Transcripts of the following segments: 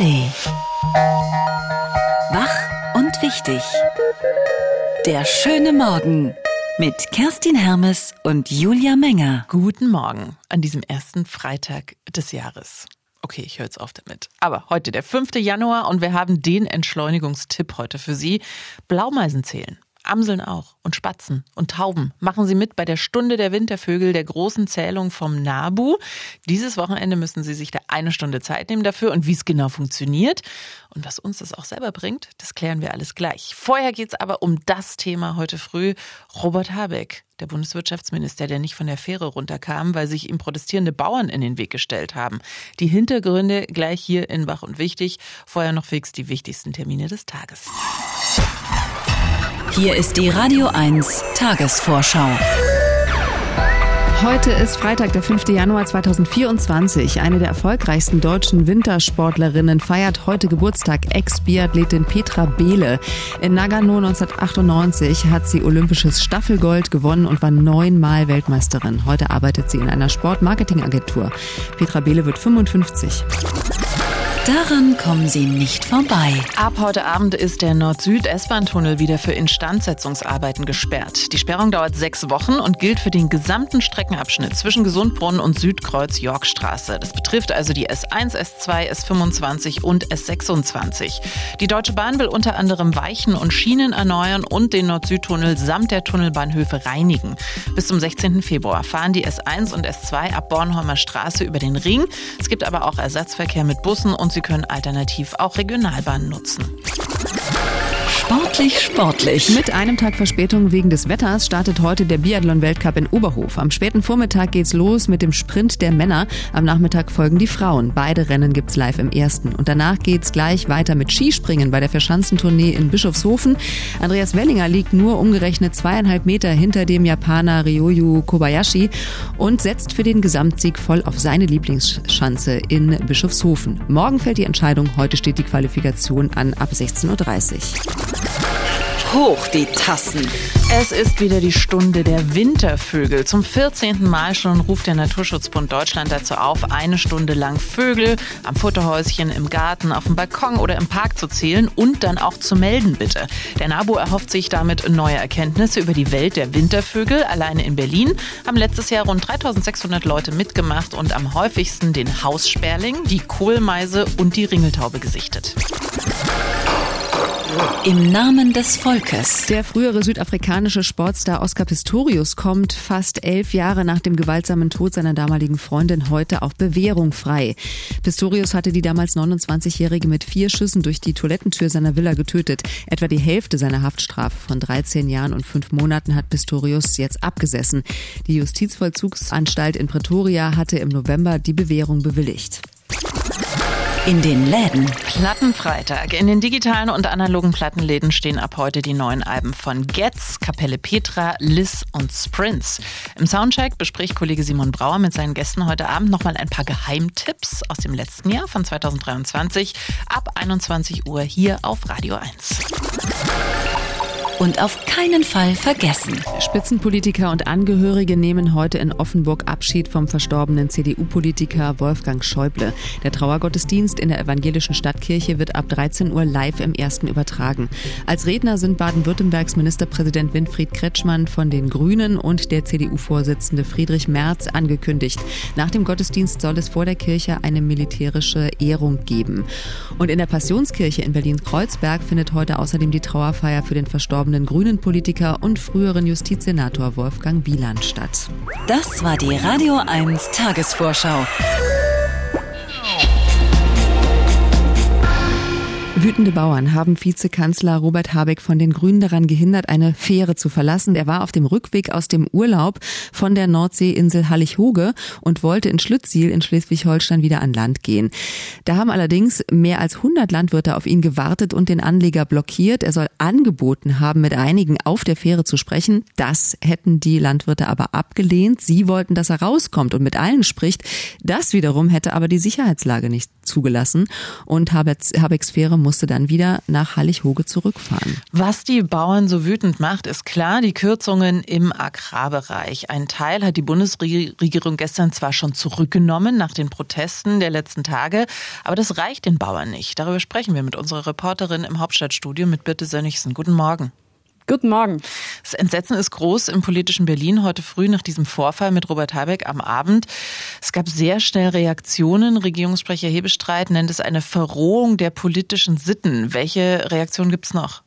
ARD. Wach und wichtig. Der schöne Morgen mit Kerstin Hermes und Julia Menger. Guten Morgen an diesem ersten Freitag des Jahres. Okay, ich höre jetzt auf damit. Aber heute der 5. Januar und wir haben den Entschleunigungstipp heute für Sie. Blaumeisen zählen. Amseln auch und Spatzen und Tauben machen Sie mit bei der Stunde der Wintervögel der großen Zählung vom NABU. Dieses Wochenende müssen Sie sich da eine Stunde Zeit nehmen dafür und wie es genau funktioniert und was uns das auch selber bringt, das klären wir alles gleich. Vorher geht es aber um das Thema heute früh. Robert Habeck, der Bundeswirtschaftsminister, der nicht von der Fähre runterkam, weil sich ihm protestierende Bauern in den Weg gestellt haben. Die Hintergründe gleich hier in Wach und Wichtig. Vorher noch fix die wichtigsten Termine des Tages. Hier ist die Radio 1 Tagesvorschau. Heute ist Freitag, der 5. Januar 2024. Eine der erfolgreichsten deutschen Wintersportlerinnen feiert heute Geburtstag. Ex-Biathletin Petra Behle. In Nagano 1998 hat sie olympisches Staffelgold gewonnen und war neunmal Weltmeisterin. Heute arbeitet sie in einer Sportmarketingagentur. Petra Behle wird 55. Daran kommen Sie nicht vorbei. Ab heute Abend ist der Nord-Süd-S-Bahn-Tunnel wieder für Instandsetzungsarbeiten gesperrt. Die Sperrung dauert sechs Wochen und gilt für den gesamten Streckenabschnitt zwischen Gesundbrunnen und Südkreuz Yorkstraße. Das betrifft also die S1, S2, S25 und S26. Die Deutsche Bahn will unter anderem Weichen und Schienen erneuern und den Nord-Süd-Tunnel samt der Tunnelbahnhöfe reinigen. Bis zum 16. Februar fahren die S1 und S2 ab Bornholmer Straße über den Ring. Es gibt aber auch Ersatzverkehr mit Bussen und Sie können alternativ auch Regionalbahnen nutzen. Sportlich, sportlich. Mit einem Tag Verspätung wegen des Wetters startet heute der Biathlon-Weltcup in Oberhof. Am späten Vormittag geht's los mit dem Sprint der Männer. Am Nachmittag folgen die Frauen. Beide Rennen gibt's live im ersten. Und danach geht's gleich weiter mit Skispringen bei der Verschanzentournee in Bischofshofen. Andreas Wellinger liegt nur umgerechnet zweieinhalb Meter hinter dem Japaner Ryoyu Kobayashi und setzt für den Gesamtsieg voll auf seine Lieblingsschanze in Bischofshofen. Morgen fällt die Entscheidung. Heute steht die Qualifikation an ab 16.30 Uhr. Hoch die Tassen. Es ist wieder die Stunde der Wintervögel. Zum 14. Mal schon ruft der Naturschutzbund Deutschland dazu auf, eine Stunde lang Vögel am Futterhäuschen, im Garten, auf dem Balkon oder im Park zu zählen und dann auch zu melden, bitte. Der NABU erhofft sich damit neue Erkenntnisse über die Welt der Wintervögel. Alleine in Berlin haben letztes Jahr rund 3600 Leute mitgemacht und am häufigsten den Haussperling, die Kohlmeise und die Ringeltaube gesichtet. Im Namen des Volkes. Der frühere südafrikanische Sportstar Oscar Pistorius kommt fast elf Jahre nach dem gewaltsamen Tod seiner damaligen Freundin heute auf Bewährung frei. Pistorius hatte die damals 29-Jährige mit vier Schüssen durch die Toilettentür seiner Villa getötet. Etwa die Hälfte seiner Haftstrafe von 13 Jahren und fünf Monaten hat Pistorius jetzt abgesessen. Die Justizvollzugsanstalt in Pretoria hatte im November die Bewährung bewilligt. In den Läden. Plattenfreitag. In den digitalen und analogen Plattenläden stehen ab heute die neuen Alben von Getz, Kapelle Petra, Liz und Sprints. Im Soundcheck bespricht Kollege Simon Brauer mit seinen Gästen heute Abend nochmal ein paar Geheimtipps aus dem letzten Jahr von 2023 ab 21 Uhr hier auf Radio 1 und auf keinen Fall vergessen. Spitzenpolitiker und Angehörige nehmen heute in Offenburg Abschied vom verstorbenen CDU-Politiker Wolfgang Schäuble. Der Trauergottesdienst in der evangelischen Stadtkirche wird ab 13 Uhr live im ersten übertragen. Als Redner sind Baden-Württembergs Ministerpräsident Winfried Kretschmann von den Grünen und der CDU-Vorsitzende Friedrich Merz angekündigt. Nach dem Gottesdienst soll es vor der Kirche eine militärische Ehrung geben. Und in der Passionskirche in Berlin-Kreuzberg findet heute außerdem die Trauerfeier für den verstorbenen verstorbenen grünen Politiker und früheren Justizsenator Wolfgang Wieland statt. Das war die Radio 1 Tagesvorschau. Wütende Bauern haben Vizekanzler Robert Habeck von den Grünen daran gehindert, eine Fähre zu verlassen. Er war auf dem Rückweg aus dem Urlaub von der Nordseeinsel Hallig-Hoge und wollte in Schlüttsiel in Schleswig-Holstein wieder an Land gehen. Da haben allerdings mehr als 100 Landwirte auf ihn gewartet und den Anleger blockiert. Er soll angeboten haben, mit einigen auf der Fähre zu sprechen. Das hätten die Landwirte aber abgelehnt. Sie wollten, dass er rauskommt und mit allen spricht. Das wiederum hätte aber die Sicherheitslage nicht zugelassen und Habecks Fähre muss musste dann wieder nach Hallig-Hoge zurückfahren. Was die Bauern so wütend macht, ist klar, die Kürzungen im Agrarbereich. Ein Teil hat die Bundesregierung gestern zwar schon zurückgenommen nach den Protesten der letzten Tage, aber das reicht den Bauern nicht. Darüber sprechen wir mit unserer Reporterin im Hauptstadtstudio mit Birte Sönnigsen. Guten Morgen. Guten Morgen. Das Entsetzen ist groß im politischen Berlin heute früh nach diesem Vorfall mit Robert Habeck am Abend. Es gab sehr schnell Reaktionen. Regierungssprecher Hebestreit nennt es eine Verrohung der politischen Sitten. Welche Reaktion gibt es noch?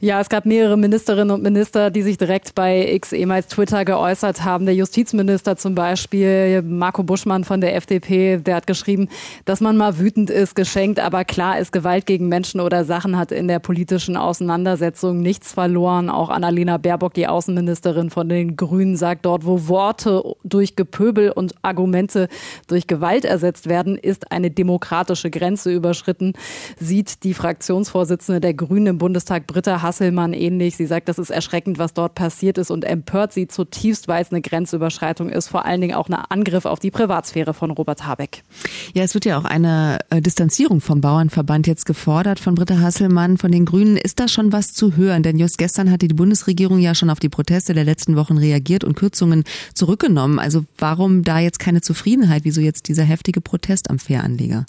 Ja, es gab mehrere Ministerinnen und Minister, die sich direkt bei X, ehemals Twitter, geäußert haben. Der Justizminister zum Beispiel, Marco Buschmann von der FDP, der hat geschrieben, dass man mal wütend ist, geschenkt, aber klar ist, Gewalt gegen Menschen oder Sachen hat in der politischen Auseinandersetzung nichts verloren. Auch Annalena Baerbock, die Außenministerin von den Grünen, sagt dort, wo Worte durch Gepöbel und Argumente durch Gewalt ersetzt werden, ist eine demokratische Grenze überschritten, sieht die Fraktionsvorsitzende der Grünen im Bundestag, Britta Hasselmann ähnlich. Sie sagt, das ist erschreckend, was dort passiert ist und empört sie zutiefst, weil es eine Grenzüberschreitung ist. Vor allen Dingen auch ein Angriff auf die Privatsphäre von Robert Habeck. Ja, es wird ja auch eine äh, Distanzierung vom Bauernverband jetzt gefordert von Britta Hasselmann von den Grünen. Ist da schon was zu hören? Denn just gestern hatte die Bundesregierung ja schon auf die Proteste der letzten Wochen reagiert und Kürzungen zurückgenommen. Also warum da jetzt keine Zufriedenheit? Wieso jetzt dieser heftige Protest am Fähranleger?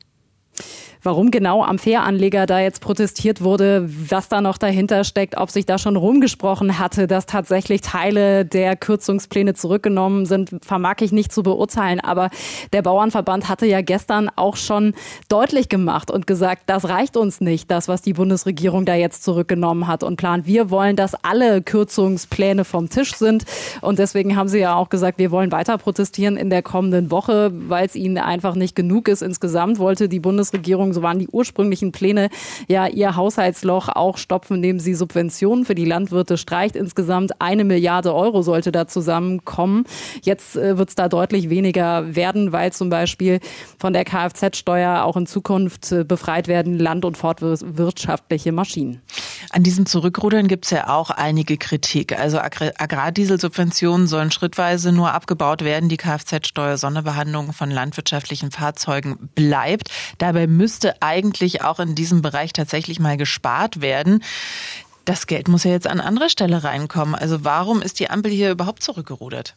Warum genau am Fähranleger da jetzt protestiert wurde, was da noch dahinter steckt, ob sich da schon rumgesprochen hatte, dass tatsächlich Teile der Kürzungspläne zurückgenommen sind, vermag ich nicht zu beurteilen. Aber der Bauernverband hatte ja gestern auch schon deutlich gemacht und gesagt, das reicht uns nicht, das, was die Bundesregierung da jetzt zurückgenommen hat und plant. Wir wollen, dass alle Kürzungspläne vom Tisch sind. Und deswegen haben sie ja auch gesagt, wir wollen weiter protestieren in der kommenden Woche, weil es ihnen einfach nicht genug ist. Insgesamt wollte die Bundesregierung Regierung, so waren die ursprünglichen Pläne, ja ihr Haushaltsloch auch stopfen, indem sie Subventionen für die Landwirte streicht. Insgesamt eine Milliarde Euro sollte da zusammenkommen. Jetzt äh, wird es da deutlich weniger werden, weil zum Beispiel von der Kfz-Steuer auch in Zukunft äh, befreit werden land- und fortwirtschaftliche Maschinen. An diesem Zurückrudern gibt es ja auch einige Kritik. Also Agrardieselsubventionen sollen schrittweise nur abgebaut werden. Die Kfz-Steuer Sonderbehandlung von landwirtschaftlichen Fahrzeugen bleibt. Dabei müsste eigentlich auch in diesem Bereich tatsächlich mal gespart werden. Das Geld muss ja jetzt an anderer Stelle reinkommen. Also warum ist die Ampel hier überhaupt zurückgerudert?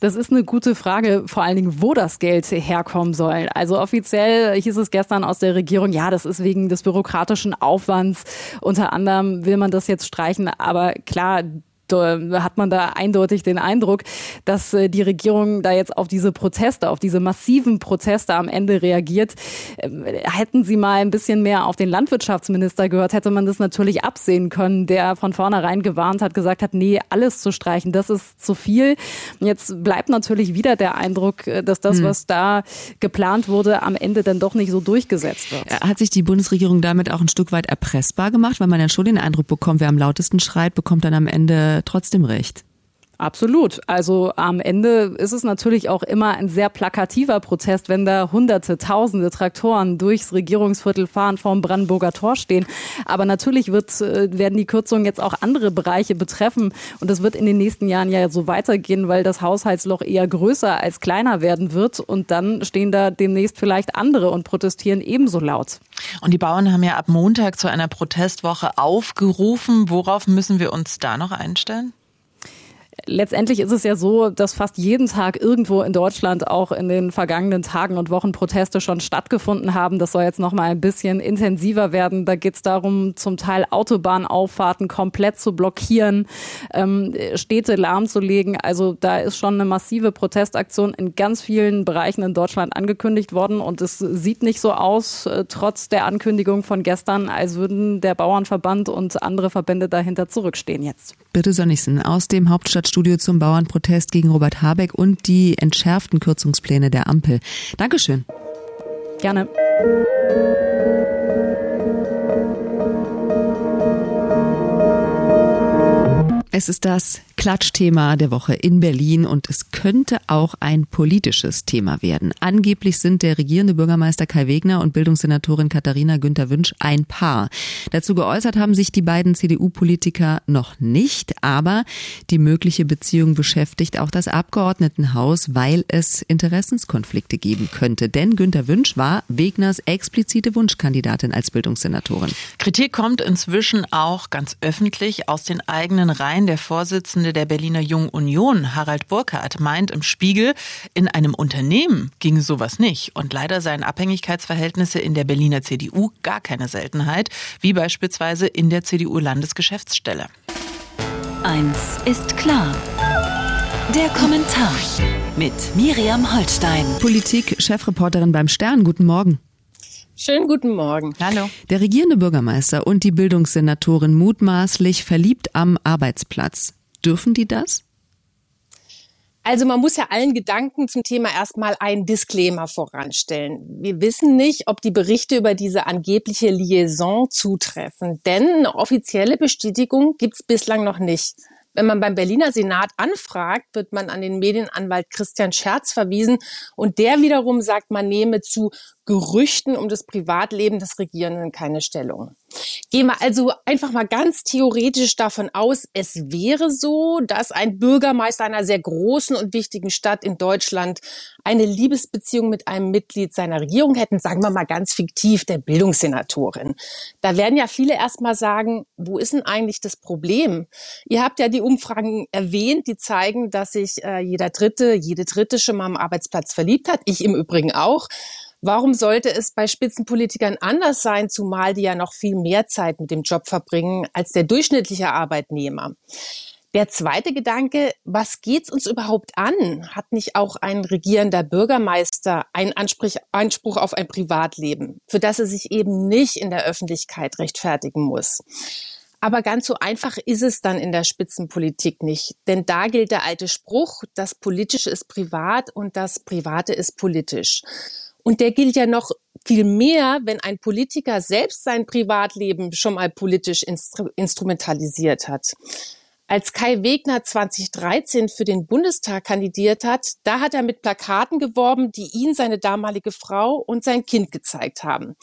Das ist eine gute Frage, vor allen Dingen, wo das Geld herkommen soll. Also offiziell hieß es gestern aus der Regierung, ja, das ist wegen des bürokratischen Aufwands. Unter anderem will man das jetzt streichen. Aber klar, hat man da eindeutig den Eindruck, dass äh, die Regierung da jetzt auf diese Proteste, auf diese massiven Proteste am Ende reagiert. Ähm, hätten sie mal ein bisschen mehr auf den Landwirtschaftsminister gehört, hätte man das natürlich absehen können, der von vornherein gewarnt hat, gesagt hat, nee, alles zu streichen, das ist zu viel. Jetzt bleibt natürlich wieder der Eindruck, äh, dass das, hm. was da geplant wurde, am Ende dann doch nicht so durchgesetzt wird. Hat sich die Bundesregierung damit auch ein Stück weit erpressbar gemacht, weil man ja schon den Eindruck bekommt, wer am lautesten schreit, bekommt dann am Ende trotzdem recht. Absolut. Also am Ende ist es natürlich auch immer ein sehr plakativer Protest, wenn da hunderte, tausende Traktoren durchs Regierungsviertel fahren, vorm Brandenburger Tor stehen. Aber natürlich wird, äh, werden die Kürzungen jetzt auch andere Bereiche betreffen. Und das wird in den nächsten Jahren ja so weitergehen, weil das Haushaltsloch eher größer als kleiner werden wird. Und dann stehen da demnächst vielleicht andere und protestieren ebenso laut. Und die Bauern haben ja ab Montag zu einer Protestwoche aufgerufen. Worauf müssen wir uns da noch einstellen? Letztendlich ist es ja so, dass fast jeden Tag irgendwo in Deutschland auch in den vergangenen Tagen und Wochen Proteste schon stattgefunden haben. Das soll jetzt noch mal ein bisschen intensiver werden. Da geht es darum, zum Teil Autobahnauffahrten komplett zu blockieren, ähm, Städte lahmzulegen. Also da ist schon eine massive Protestaktion in ganz vielen Bereichen in Deutschland angekündigt worden und es sieht nicht so aus, äh, trotz der Ankündigung von gestern, als würden der Bauernverband und andere Verbände dahinter zurückstehen jetzt. Bitte Sönnigsen aus dem Hauptstadtstudio zum Bauernprotest gegen Robert Habeck und die entschärften Kürzungspläne der Ampel. Dankeschön. Gerne. Es ist das Klatschthema der Woche in Berlin und es könnte auch ein politisches Thema werden. Angeblich sind der regierende Bürgermeister Kai Wegner und Bildungssenatorin Katharina Günther Wünsch ein Paar. Dazu geäußert haben sich die beiden CDU-Politiker noch nicht, aber die mögliche Beziehung beschäftigt auch das Abgeordnetenhaus, weil es Interessenskonflikte geben könnte. Denn Günther Wünsch war Wegners explizite Wunschkandidatin als Bildungssenatorin. Kritik kommt inzwischen auch ganz öffentlich aus den eigenen Reihen. Der Vorsitzende der Berliner Jungen Union, Harald Burkhardt, meint im Spiegel, in einem Unternehmen ging sowas nicht. Und leider seien Abhängigkeitsverhältnisse in der Berliner CDU gar keine Seltenheit, wie beispielsweise in der CDU-Landesgeschäftsstelle. Eins ist klar. Der Kommentar mit Miriam Holstein. Politik-Chefreporterin beim Stern. Guten Morgen. Schönen guten Morgen. Hallo. Der regierende Bürgermeister und die Bildungssenatorin mutmaßlich verliebt am Arbeitsplatz. Dürfen die das? Also man muss ja allen Gedanken zum Thema erstmal einen Disclaimer voranstellen. Wir wissen nicht, ob die Berichte über diese angebliche Liaison zutreffen, denn eine offizielle Bestätigung gibt es bislang noch nicht. Wenn man beim Berliner Senat anfragt, wird man an den Medienanwalt Christian Scherz verwiesen und der wiederum sagt, man nehme zu Gerüchten um das Privatleben des Regierenden keine Stellung. Gehen wir also einfach mal ganz theoretisch davon aus, es wäre so, dass ein Bürgermeister einer sehr großen und wichtigen Stadt in Deutschland eine Liebesbeziehung mit einem Mitglied seiner Regierung hätten, sagen wir mal ganz fiktiv, der Bildungssenatorin. Da werden ja viele erstmal sagen, wo ist denn eigentlich das Problem? Ihr habt ja die Umfragen erwähnt, die zeigen, dass sich äh, jeder Dritte, jede Dritte schon mal am Arbeitsplatz verliebt hat. Ich im Übrigen auch. Warum sollte es bei Spitzenpolitikern anders sein, zumal die ja noch viel mehr Zeit mit dem Job verbringen als der durchschnittliche Arbeitnehmer? Der zweite Gedanke, was geht's uns überhaupt an? Hat nicht auch ein regierender Bürgermeister einen Anspruch auf ein Privatleben, für das er sich eben nicht in der Öffentlichkeit rechtfertigen muss? Aber ganz so einfach ist es dann in der Spitzenpolitik nicht. Denn da gilt der alte Spruch, das Politische ist privat und das Private ist politisch. Und der gilt ja noch viel mehr, wenn ein Politiker selbst sein Privatleben schon mal politisch instru instrumentalisiert hat. Als Kai Wegner 2013 für den Bundestag kandidiert hat, da hat er mit Plakaten geworben, die ihn, seine damalige Frau und sein Kind gezeigt haben.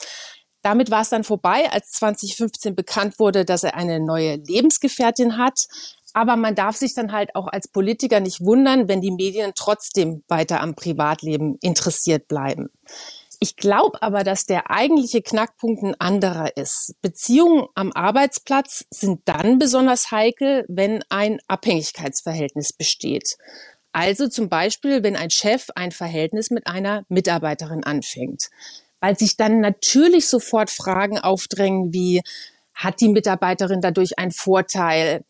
Damit war es dann vorbei, als 2015 bekannt wurde, dass er eine neue Lebensgefährtin hat. Aber man darf sich dann halt auch als Politiker nicht wundern, wenn die Medien trotzdem weiter am Privatleben interessiert bleiben. Ich glaube aber, dass der eigentliche Knackpunkt ein anderer ist. Beziehungen am Arbeitsplatz sind dann besonders heikel, wenn ein Abhängigkeitsverhältnis besteht. Also zum Beispiel, wenn ein Chef ein Verhältnis mit einer Mitarbeiterin anfängt. Weil sich dann natürlich sofort Fragen aufdrängen wie, hat die Mitarbeiterin dadurch einen Vorteil?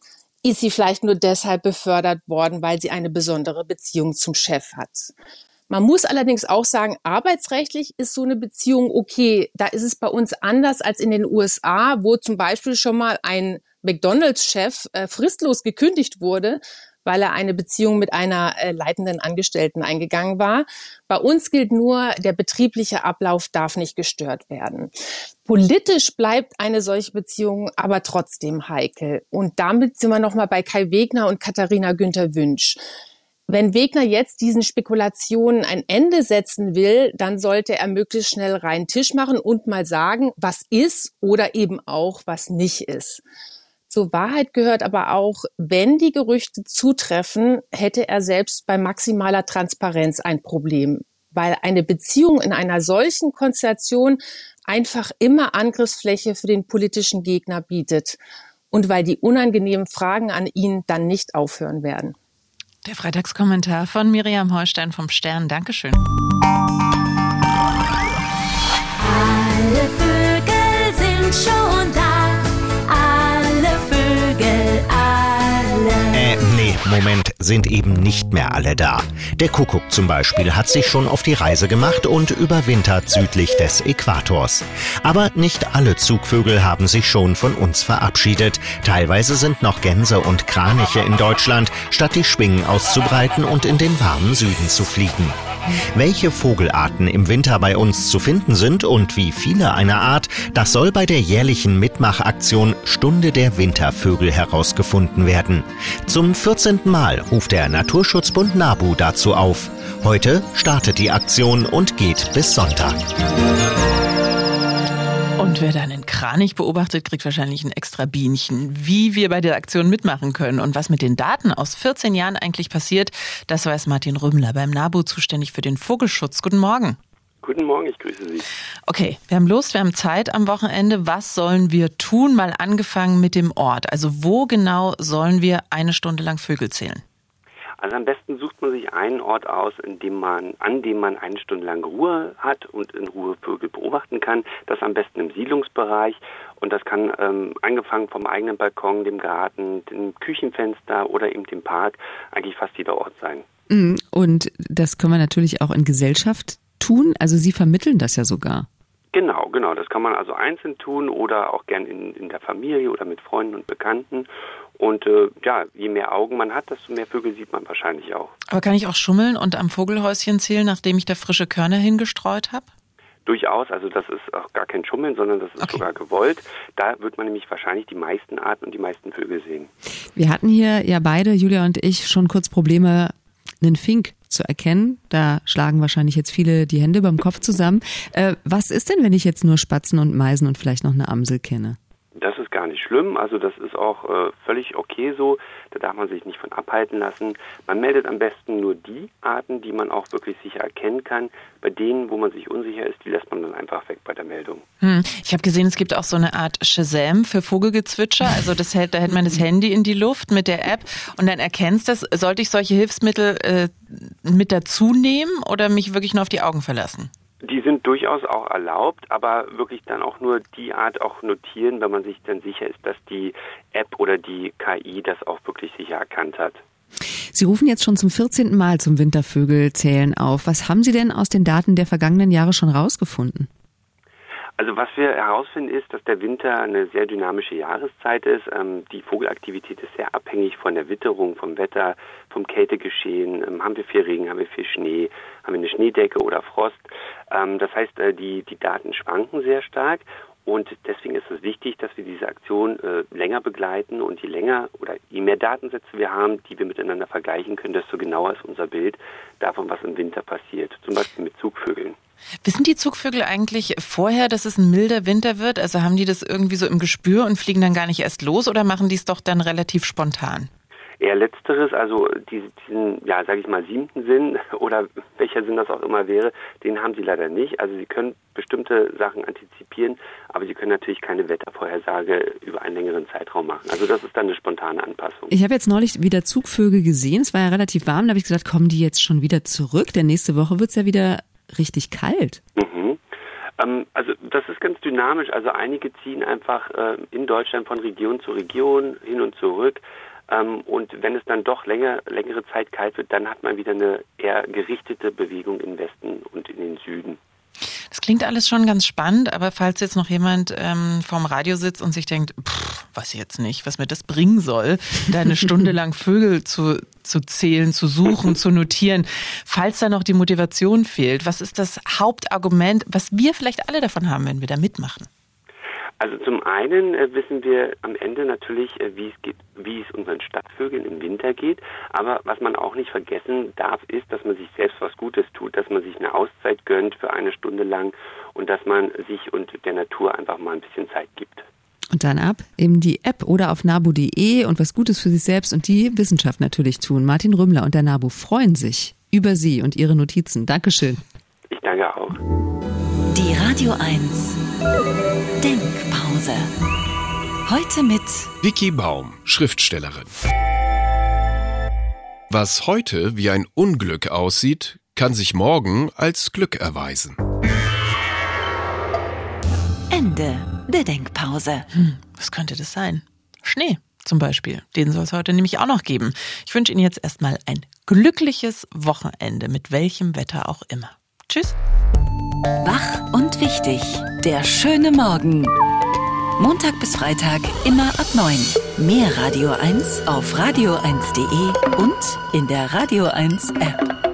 ist sie vielleicht nur deshalb befördert worden, weil sie eine besondere Beziehung zum Chef hat. Man muss allerdings auch sagen, arbeitsrechtlich ist so eine Beziehung okay. Da ist es bei uns anders als in den USA, wo zum Beispiel schon mal ein McDonalds-Chef äh, fristlos gekündigt wurde, weil er eine Beziehung mit einer äh, leitenden Angestellten eingegangen war. Bei uns gilt nur, der betriebliche Ablauf darf nicht gestört werden. Politisch bleibt eine solche Beziehung aber trotzdem heikel. Und damit sind wir nochmal bei Kai Wegner und Katharina Günther Wünsch. Wenn Wegner jetzt diesen Spekulationen ein Ende setzen will, dann sollte er möglichst schnell reinen Tisch machen und mal sagen, was ist oder eben auch, was nicht ist. Zur Wahrheit gehört aber auch, wenn die Gerüchte zutreffen, hätte er selbst bei maximaler Transparenz ein Problem, weil eine Beziehung in einer solchen Konstellation einfach immer Angriffsfläche für den politischen Gegner bietet und weil die unangenehmen Fragen an ihn dann nicht aufhören werden. Der Freitagskommentar von Miriam Holstein vom Stern. Dankeschön. Alle Vögel sind schon da. Moment sind eben nicht mehr alle da. Der Kuckuck zum Beispiel hat sich schon auf die Reise gemacht und überwintert südlich des Äquators. Aber nicht alle Zugvögel haben sich schon von uns verabschiedet. Teilweise sind noch Gänse und Kraniche in Deutschland, statt die Schwingen auszubreiten und in den warmen Süden zu fliegen. Welche Vogelarten im Winter bei uns zu finden sind und wie viele einer Art, das soll bei der jährlichen Mitmachaktion Stunde der Wintervögel herausgefunden werden. Zum 14. Mal ruft der Naturschutzbund NABU dazu auf. Heute startet die Aktion und geht bis Sonntag. Und wer dann einen Kranich beobachtet, kriegt wahrscheinlich ein extra Bienchen. Wie wir bei der Aktion mitmachen können und was mit den Daten aus 14 Jahren eigentlich passiert, das weiß Martin Rümmler beim NABU zuständig für den Vogelschutz. Guten Morgen. Guten Morgen, ich grüße Sie. Okay, wir haben Lust, wir haben Zeit am Wochenende. Was sollen wir tun? Mal angefangen mit dem Ort. Also wo genau sollen wir eine Stunde lang Vögel zählen? Also am besten sucht man sich einen Ort aus, in dem man, an dem man eine Stunde lang Ruhe hat und in Ruhe Vögel beobachten kann. Das am besten im Siedlungsbereich. Und das kann ähm, angefangen vom eigenen Balkon, dem Garten, dem Küchenfenster oder eben dem Park eigentlich fast jeder Ort sein. Mhm. Und das können wir natürlich auch in Gesellschaft tun. Also Sie vermitteln das ja sogar. Genau, genau. Das kann man also einzeln tun oder auch gern in, in der Familie oder mit Freunden und Bekannten. Und äh, ja, je mehr Augen man hat, desto mehr Vögel sieht man wahrscheinlich auch. Aber kann ich auch schummeln und am Vogelhäuschen zählen, nachdem ich da frische Körner hingestreut habe? Durchaus, also das ist auch gar kein Schummeln, sondern das ist Okay. sogar gewollt. Da wird man nämlich wahrscheinlich die meisten Arten und die meisten Vögel sehen. Wir hatten hier ja beide, Julia und ich, schon kurz Probleme, einen Fink zu erkennen. Da schlagen wahrscheinlich jetzt viele die Hände beim Kopf zusammen. Äh, was ist denn, wenn ich jetzt nur Spatzen und Meisen und vielleicht noch eine Amsel kenne? Gar nicht schlimm, also das ist auch äh, völlig okay so. Da darf man sich nicht von abhalten lassen. Man meldet am besten nur die Arten, die man auch wirklich sicher erkennen kann. Bei denen, wo man sich unsicher ist, die lässt man dann einfach weg bei der Meldung. Hm. Ich habe gesehen, es gibt auch so eine Art Shazam für Vogelgezwitscher. Also das hält, da hält man das Handy in die Luft mit der App und dann erkennst das. Sollte ich solche Hilfsmittel äh, mit dazu nehmen oder mich wirklich nur auf die Augen verlassen? Sind durchaus auch erlaubt, aber wirklich dann auch nur die Art auch notieren, wenn man sich dann sicher ist, dass die App oder die KI das auch wirklich sicher erkannt hat. Sie rufen jetzt schon zum 14. Mal zum Wintervögelzählen auf. Was haben Sie denn aus den Daten der vergangenen Jahre schon rausgefunden? Also was wir herausfinden ist, dass der Winter eine sehr dynamische Jahreszeit ist. Ähm, die Vogelaktivität ist sehr abhängig von der Witterung, vom Wetter, vom Kältegeschehen. Ähm, haben wir viel Regen, haben wir viel Schnee, haben wir eine Schneedecke oder Frost. Ähm, das heißt, äh, die, die Daten schwanken sehr stark. Und deswegen ist es wichtig, dass wir diese Aktion äh, länger begleiten und je länger oder je mehr Datensätze wir haben, die wir miteinander vergleichen können, desto genauer ist unser Bild davon, was im Winter passiert. Zum Beispiel mit Zugvögeln. Wissen die Zugvögel eigentlich vorher, dass es ein milder Winter wird? Also haben die das irgendwie so im Gespür und fliegen dann gar nicht erst los oder machen die es doch dann relativ spontan? Eher letzteres, also diese, diesen, ja, sage ich mal, siebten Sinn oder welcher Sinn das auch immer wäre, den haben sie leider nicht. Also sie können bestimmte Sachen antizipieren, aber sie können natürlich keine Wettervorhersage über einen längeren Zeitraum machen. Also das ist dann eine spontane Anpassung. Ich habe jetzt neulich wieder Zugvögel gesehen. Es war ja relativ warm. Da habe ich gesagt, kommen die jetzt schon wieder zurück? Denn nächste Woche wird's ja wieder richtig kalt. Mhm. Ähm, also das ist ganz dynamisch. Also einige ziehen einfach äh, in Deutschland von Region zu Region hin und zurück. Ähm, und wenn es dann doch länger, längere Zeit kalt wird, dann hat man wieder eine eher gerichtete Bewegung im Westen und in den Süden. Das klingt alles schon ganz spannend, aber falls jetzt noch jemand ähm, vorm Radio sitzt und sich denkt, pff, weiß ich jetzt nicht, was mir das bringen soll, da eine Stunde lang Vögel zu, zu zählen, zu suchen, zu notieren, falls da noch die Motivation fehlt, was ist das Hauptargument, was wir vielleicht alle davon haben, wenn wir da mitmachen? Also zum einen äh, wissen wir am Ende natürlich, äh, wie es geht, wie es unseren Stadtvögeln im Winter geht. Aber was man auch nicht vergessen darf, ist, dass man sich selbst was Gutes tut, dass man sich eine Auszeit gönnt für eine Stunde lang und dass man sich und der Natur einfach mal ein bisschen Zeit gibt. Und dann ab in die App oder auf nabu.de und was Gutes für sich selbst und die Wissenschaft natürlich tun. Martin Rümmler und der Nabu freuen sich über Sie und Ihre Notizen. Dankeschön. Ich danke auch. Die Radio 1 Denkpause. Heute mit Vicky Baum, Schriftstellerin. Was heute wie ein Unglück aussieht, kann sich morgen als Glück erweisen. Ende der Denkpause. Was könnte das sein? Schnee zum Beispiel. Den soll es heute nämlich auch noch geben. Ich wünsche Ihnen jetzt erstmal ein glückliches Wochenende, mit welchem Wetter auch immer. Tschüss. Wach und wichtig. Der schöne Morgen. Montag bis Freitag immer ab 9. Mehr Radio 1 auf radio1.de und in der Radio 1 App.